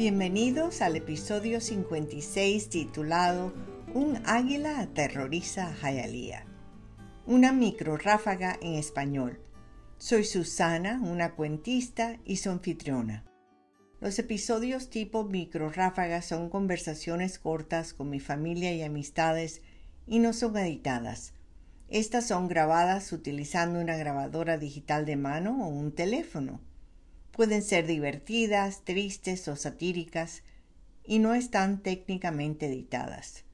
Bienvenidos al episodio 56 titulado Un águila aterroriza a Hialeah. Una micro ráfaga en español. Soy Susana, una cuentista y su anfitriona. Los episodios tipo micro ráfagas son conversaciones cortas con mi familia y amistades y no son editadas. Estas son grabadas utilizando una grabadora digital de mano o un teléfono. Pueden ser divertidas, tristes o satíricas y no están técnicamente editadas,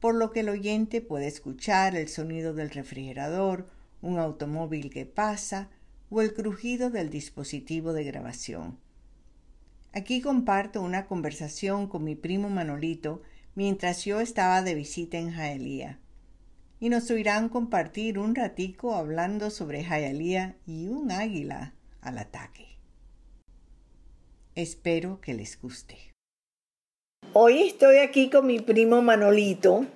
por lo que el oyente puede escuchar el sonido del refrigerador, un automóvil que pasa o el crujido del dispositivo de grabación. Aquí comparto una conversación con mi primo Manolito mientras yo estaba de visita en Jaelía. Y nos oirán compartir un ratico hablando sobre Jaelía y un águila al ataque. Espero que les guste. Hoy estoy aquí con mi primo Manolito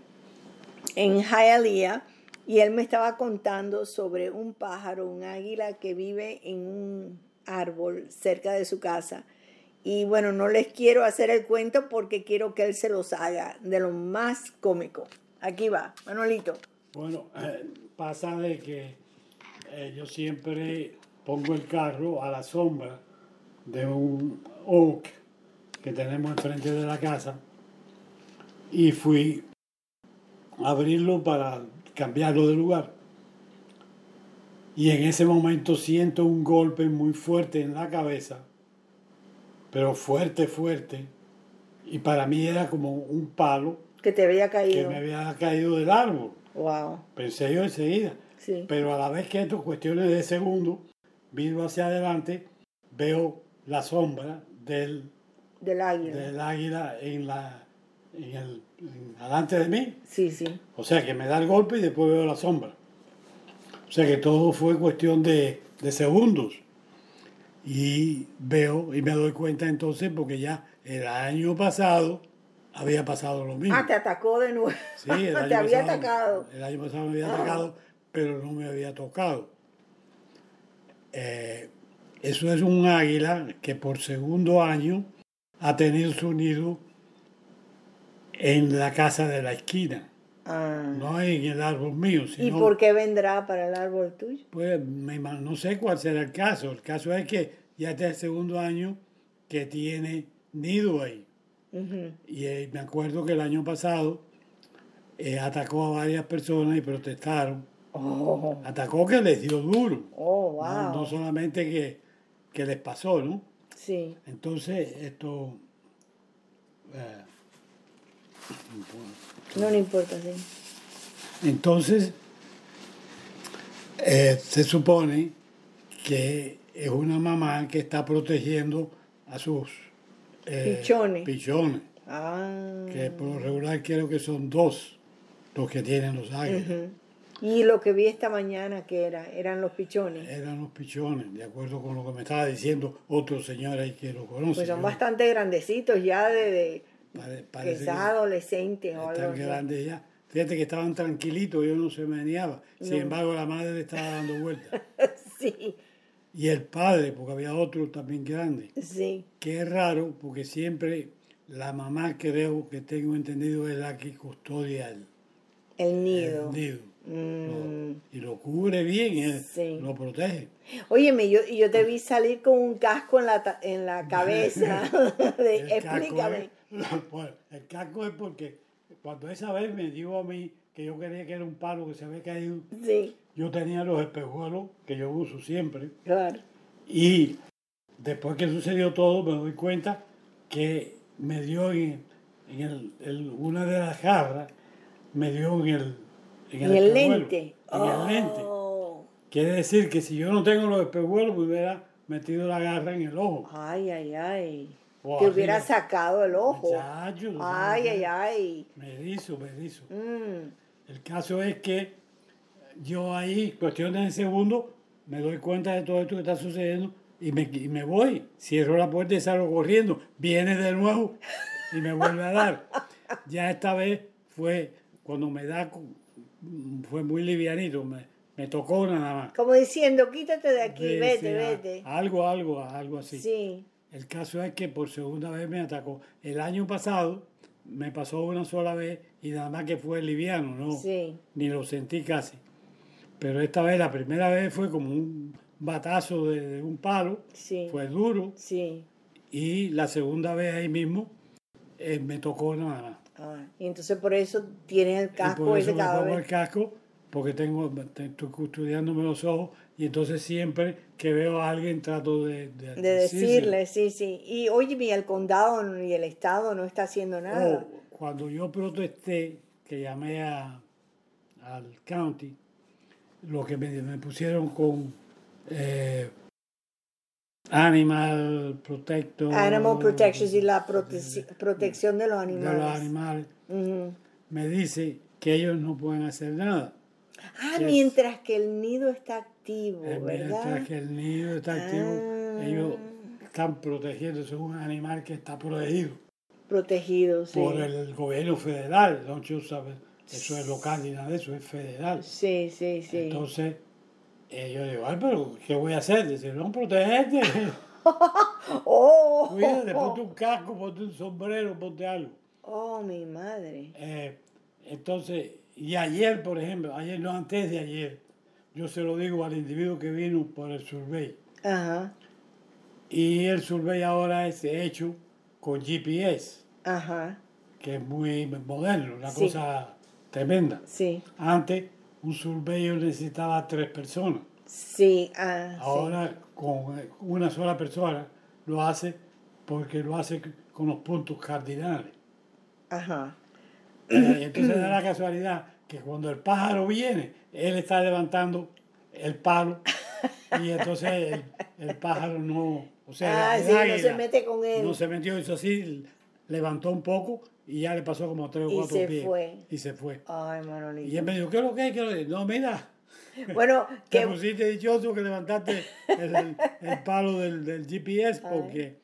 en Hialeah y él me estaba contando sobre un pájaro, un águila que vive en un árbol cerca de su casa. Y bueno, no les quiero hacer el cuento porque quiero que él se los haga de lo más cómico. Aquí va, Manolito. Bueno, eh, pasa de que eh, yo siempre pongo el carro a la sombra de un oak que tenemos enfrente de la casa y fui a abrirlo para cambiarlo de lugar. Y en ese momento siento un golpe muy fuerte en la cabeza, pero fuerte, fuerte. Y para mí era como un palo que te había caído. Que me había caído del árbol. Wow. Pensé yo enseguida. Sí. Pero a la vez que esto, cuestiones de segundo, vino hacia adelante, veo la sombra del, del águila, del águila en la en el delante de mí. Sí, sí. O sea que me da el golpe y después veo la sombra. O sea que todo fue cuestión de, de segundos. Y veo y me doy cuenta entonces porque ya el año pasado había pasado lo mismo. Ah, te atacó de nuevo. Sí, el año te había pasado, atacado. El año pasado me había atacado, pero no me había tocado. Eh, eso es un águila que por segundo año ha tenido su nido en la casa de la esquina. Ah. No en el árbol mío. Sino, ¿Y por qué vendrá para el árbol tuyo? Pues me, no sé cuál será el caso. El caso es que ya este es el segundo año que tiene nido ahí. Uh -huh. Y eh, me acuerdo que el año pasado eh, atacó a varias personas y protestaron. Oh. Atacó que les dio duro. Oh, wow. no, no solamente que, que les pasó, ¿no? Sí. Entonces, esto... Eh, no le importa, sí. Entonces, eh, se supone que es una mamá que está protegiendo a sus eh, pichones. pichones. Ah. Que por lo regular creo que son dos los que tienen los águilas. Uh -huh. Y lo que vi esta mañana que era, eran los pichones. Eran los pichones, de acuerdo con lo que me estaba diciendo otro señor ahí que lo conoce. Pues son bastante grandecitos ya de, de Pare, que es adolescente o algo grandes ya. Fíjate que estaban tranquilitos, yo no se meneaba. No. Sin embargo, la madre le estaba dando vueltas. sí. Y el padre, porque había otro también grande. Sí. Que es raro, porque siempre la mamá, creo que tengo entendido, es la que custodia el, el nido. El nido. Mm. Lo, y lo cubre bien, él, sí. lo protege. Óyeme, yo, yo te vi salir con un casco en la, en la cabeza. de, el explícame. Casco es, bueno, el casco es porque cuando esa vez me dijo a mí que yo quería que era un palo que se había caído, sí. yo tenía los espejuelos que yo uso siempre. Claro. Y después que sucedió todo, me doy cuenta que me dio en, en el, el, una de las jarras, me dio en el en el, el lente. En oh. el lente. Quiere decir que si yo no tengo los espejuelos, me hubiera metido la garra en el ojo. Ay, ay, ay. O Te hubiera sacado el ojo. Muchacho, ay, ay, ay. Me hizo, me hizo. Mm. El caso es que yo ahí, cuestiones de segundo, me doy cuenta de todo esto que está sucediendo y me, y me voy. Cierro la puerta y salgo corriendo. Viene de nuevo y me vuelve a dar. Ya esta vez fue cuando me da fue muy livianito, me, me tocó nada más. Como diciendo, quítate de aquí, vete, vete. Algo, algo, algo así. Sí. El caso es que por segunda vez me atacó. El año pasado me pasó una sola vez y nada más que fue liviano, ¿no? Sí. Ni lo sentí casi. Pero esta vez, la primera vez fue como un batazo de, de un palo, Sí. fue duro. Sí. Y la segunda vez ahí mismo eh, me tocó nada más. Ah, y entonces por eso tienes el Y casco por ese eso me cada pongo el vez. casco, porque tengo, te- estoy estudiándome los ojos y entonces siempre que veo a alguien trato de, de, De decirle, sí, sí. Y oye, y el condado y el estado no está haciendo nada. Oh, cuando yo protesté, que llamé a, al county, lo que me, me pusieron con eh, Animal Protector. Animal Protections y la protec- protección de los de animales. los animales, me dice que ellos no pueden hacer nada. Ah, Yes. mientras que el nido está activo, Eh, ¿verdad? Mientras que el nido está activo, Ah. ellos están protegiendo. Es un animal que está protegido Protegido, sí. por el gobierno federal. No yo sabe, eso es local ni nada de eso, es federal. Sí, sí, sí. Entonces, eh, yo digo, ay, pero ¿qué voy a hacer? Dice, no, protegerte. oh, Cuídate, ponte un casco, ponte un sombrero, ponte algo. oh, mi madre. Eh, entonces, y ayer, por ejemplo, ayer no antes de ayer, yo se lo digo al individuo que vino por el survey. Ajá, Y el survey ahora es hecho con GPS, ajá, que es muy moderno, una Sí. cosa tremenda. sí, Antes, un survey necesitaba tres personas. sí, ah, sí. Ahora, con una sola persona, lo hace porque lo hace con los puntos cardinales. Ajá. Eh, entonces da la casualidad que cuando el pájaro viene, él está levantando el palo y entonces el, el pájaro no, o sea, Ah, sí, no se mete con él. No se metió, hizo así, levantó un poco y ya le pasó como tres o Y cuatro se pies. fue. Y se fue. Ay, Y Manolito. él me dijo, ¿qué es lo que es? ¿Qué es lo que es?". No, mira, Bueno, te que pusiste dichoso que levantaste el, el- palo del, del GPS porque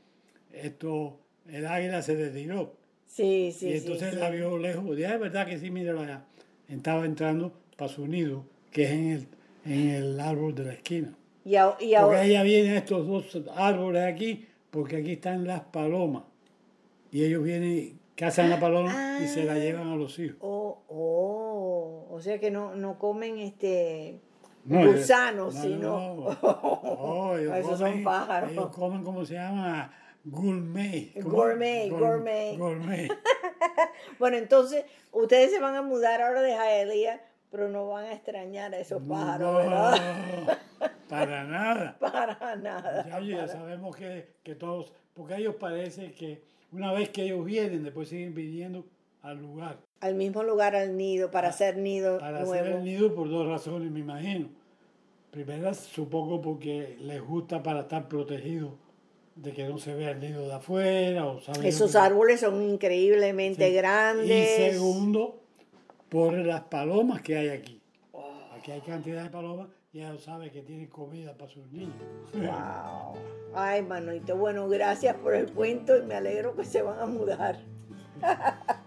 esto, el águila se retiró. sí, sí, y sí, entonces sí. la vio lejos. Dije, "Ah, es verdad que sí, míralo allá. Estaba entrando para su nido, que es en el, en el árbol de la esquina. Y, a- y Porque ahora, ella viene a estos dos árboles aquí, porque aquí están las palomas. Y ellos vienen, cazan la paloma y se la Ah. llevan a los hijos. oh, oh, o sea que no, no comen este No, gusanos, no, sino no, no, ellos Esos son pájaros. Ellos comen, ¿cómo se llama? Gourmet. ¿Cómo? Gourmet, Gour- gourmet. Gourmet. Bueno, entonces ustedes se van a mudar ahora de Jaelía, pero no van a extrañar a esos pájaros, No, ¿verdad? para nada. Para nada. Ya, ya sabemos que, que todos, porque ellos parece que una vez que ellos vienen, después siguen viniendo al lugar. Al mismo lugar al nido, para hacer nido Ah, Para nuevo. hacer el nido por dos razones, me imagino. Primera, supongo porque les gusta para estar protegidos de que no se vea el nido de afuera. O Esos que- árboles son increíblemente Sí. grandes. Y segundo, por las palomas que hay aquí. Aquí hay cantidad de palomas ya sabe que tienen comida para sus niños. Wow. Ay, Manolito, bueno, gracias por el cuento y me alegro que se van a mudar.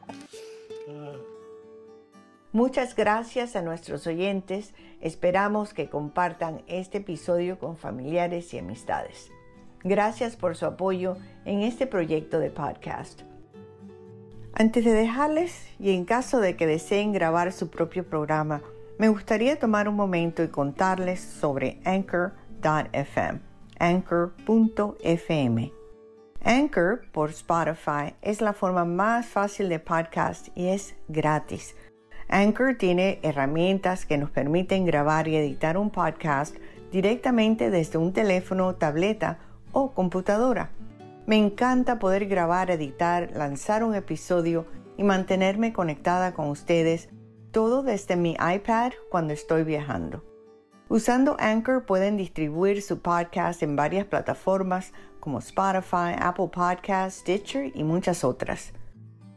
Muchas gracias a nuestros oyentes. Esperamos que compartan este episodio con familiares y amistades. Gracias por su apoyo en este proyecto de podcast. Antes de dejarles, y en caso de que deseen grabar su propio programa, me gustaría tomar un momento y contarles sobre anchor.fm. Anchor.fm. Anchor por Spotify es la forma más fácil de podcast y es gratis. Anchor tiene herramientas que nos permiten grabar y editar un podcast directamente desde un teléfono, tableta o computadora. Me encanta poder grabar, editar, lanzar un episodio y mantenerme conectada con ustedes, todo desde mi iPad cuando estoy viajando. Usando Anchor pueden distribuir su podcast en varias plataformas como Spotify, Apple Podcasts, Stitcher y muchas otras.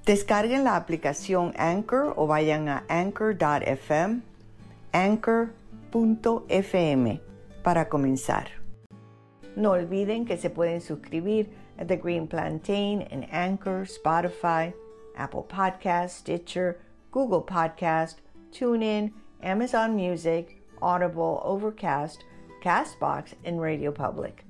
Descarguen la aplicación Anchor o vayan a anchor.fm, anchor.fm para comenzar. No olviden que se pueden suscribir a The Green Plantain en Anchor, Spotify, Apple Podcasts, Stitcher, Google Podcast, TuneIn, Amazon Music, Audible, Overcast, Castbox, and Radio Public.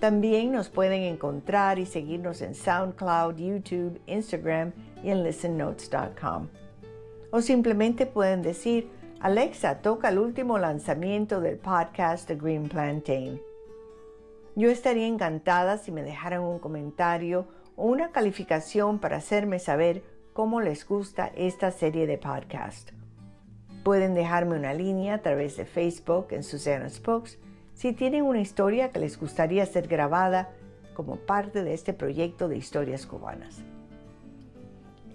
También nos pueden encontrar y seguirnos en SoundCloud, YouTube, Instagram y en listennotes.com. O simplemente pueden decir, Alexa, toca el último lanzamiento del podcast The Green Plantain. Yo estaría encantada si me dejaran un comentario o una calificación para hacerme saber cómo les gusta esta serie de podcast. Pueden dejarme una línea a través de Facebook en Susana Spokes si tienen una historia que les gustaría ser grabada como parte de este proyecto de historias cubanas.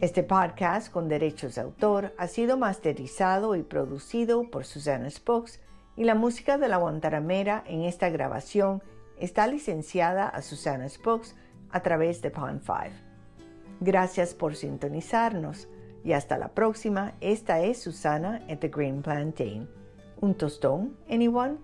Este podcast con derechos de autor ha sido masterizado y producido por Susana Spokes y la música de la Guantanamera en esta grabación está licenciada a Susana Spokes a través de Pond 5. Gracias por sintonizarnos y hasta la próxima. Esta es Susana at the Green Plantain. ¿Un tostón, anyone?